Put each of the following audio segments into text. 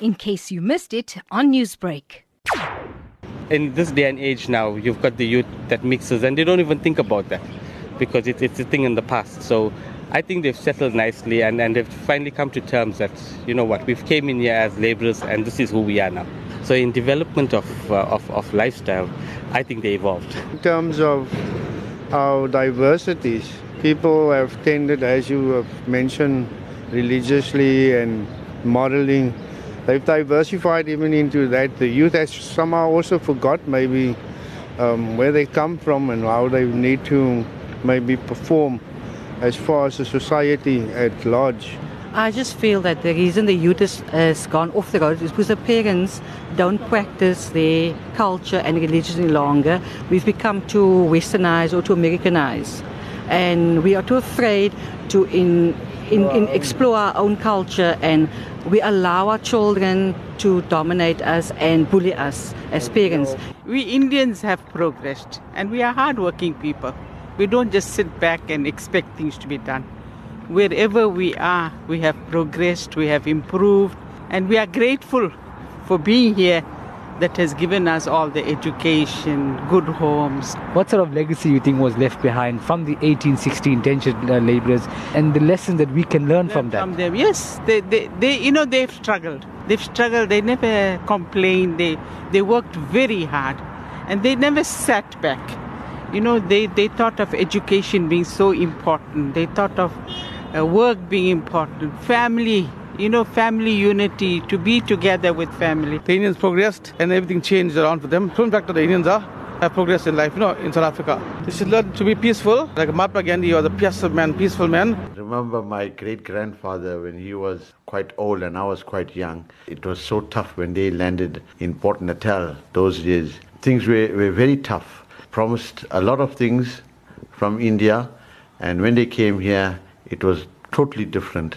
in case you missed it on Newsbreak. In this day and age now, you've got the youth that mixes and they don't even think about that because it, it's a thing in the past. So I think they've settled nicely and, and they've finally come to terms that, you know what, we've came in here as laborers and this is who we are now. So in development of, uh, of, of lifestyle, I think they evolved. In terms of our diversities, people have tended, as you have mentioned, religiously and morally, they've diversified even into that. The youth has somehow also forgot maybe um, where they come from and how they need to maybe perform as far as the society at large. I just feel that the reason the youth has, gone off the road is because the parents don't practice their culture and religion any longer. We've become too westernized or too Americanized. And we are too afraid to in, in, in explore our own culture and we allow our children to dominate us and bully us as parents. We Indians have progressed and we are hardworking people. We don't just sit back and expect things to be done. Wherever we are, we have progressed, we have improved, and we are grateful for being here that has given us all the education, good homes. What sort of legacy you think was left behind from the 1860 indentured uh, laborers and the lessons that we can learn, Learn from that? From them, yes. They, they, they, you know, they've struggled. They've struggled. They never complained. They, they worked very hard, and they never sat back. You know, they, they thought of education being so important. They thought of uh, work being important, family, you know, family unity, to be together with family. The Indians progressed and everything changed around for them. From fact, the Indians are have progressed in life, you know, in South Africa. They should learn to be peaceful. Like Mahatma Gandhi was a peaceful man, peaceful man. remember my great grandfather when he was quite old and I was quite young. It was so tough when they landed in Port Natal those days. Things were, were very tough. Promised a lot of things from India, and when they came here, it was totally different.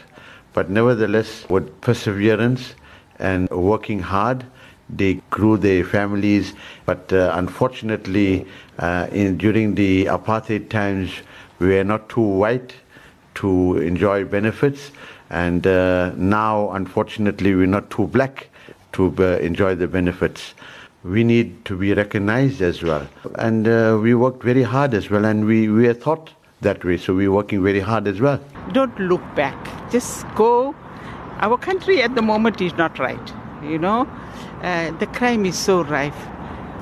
But nevertheless, with perseverance and working hard, they grew their families. But uh, unfortunately, uh, in, during the apartheid times, we were not too white to enjoy benefits. And uh, now, unfortunately, we're not too black to uh, enjoy the benefits. We need to be recognized as well. And uh, we worked very hard as well, and we, we are thought that way, so we're working very hard as well. Don't look back. Just go. Our country at the moment is not right. You know, uh, the crime is so rife.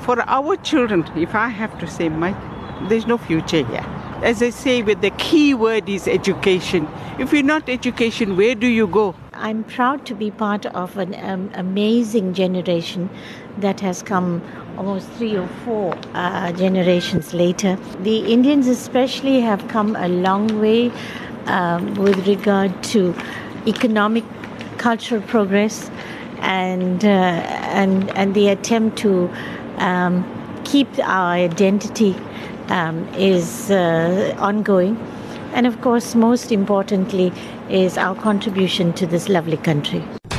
For our children, if I have to say, my, there's no future here. As I say, with the key word is education. If you're not education, where do you go? I'm proud to be part of an um, amazing generation that has come almost three or four uh, generations later. The Indians, especially, have come a long way um, with regard to economic, cultural progress, and uh, and and the attempt to um, keep our identity um, is uh, ongoing. And of course, most importantly, is our contribution to this lovely country.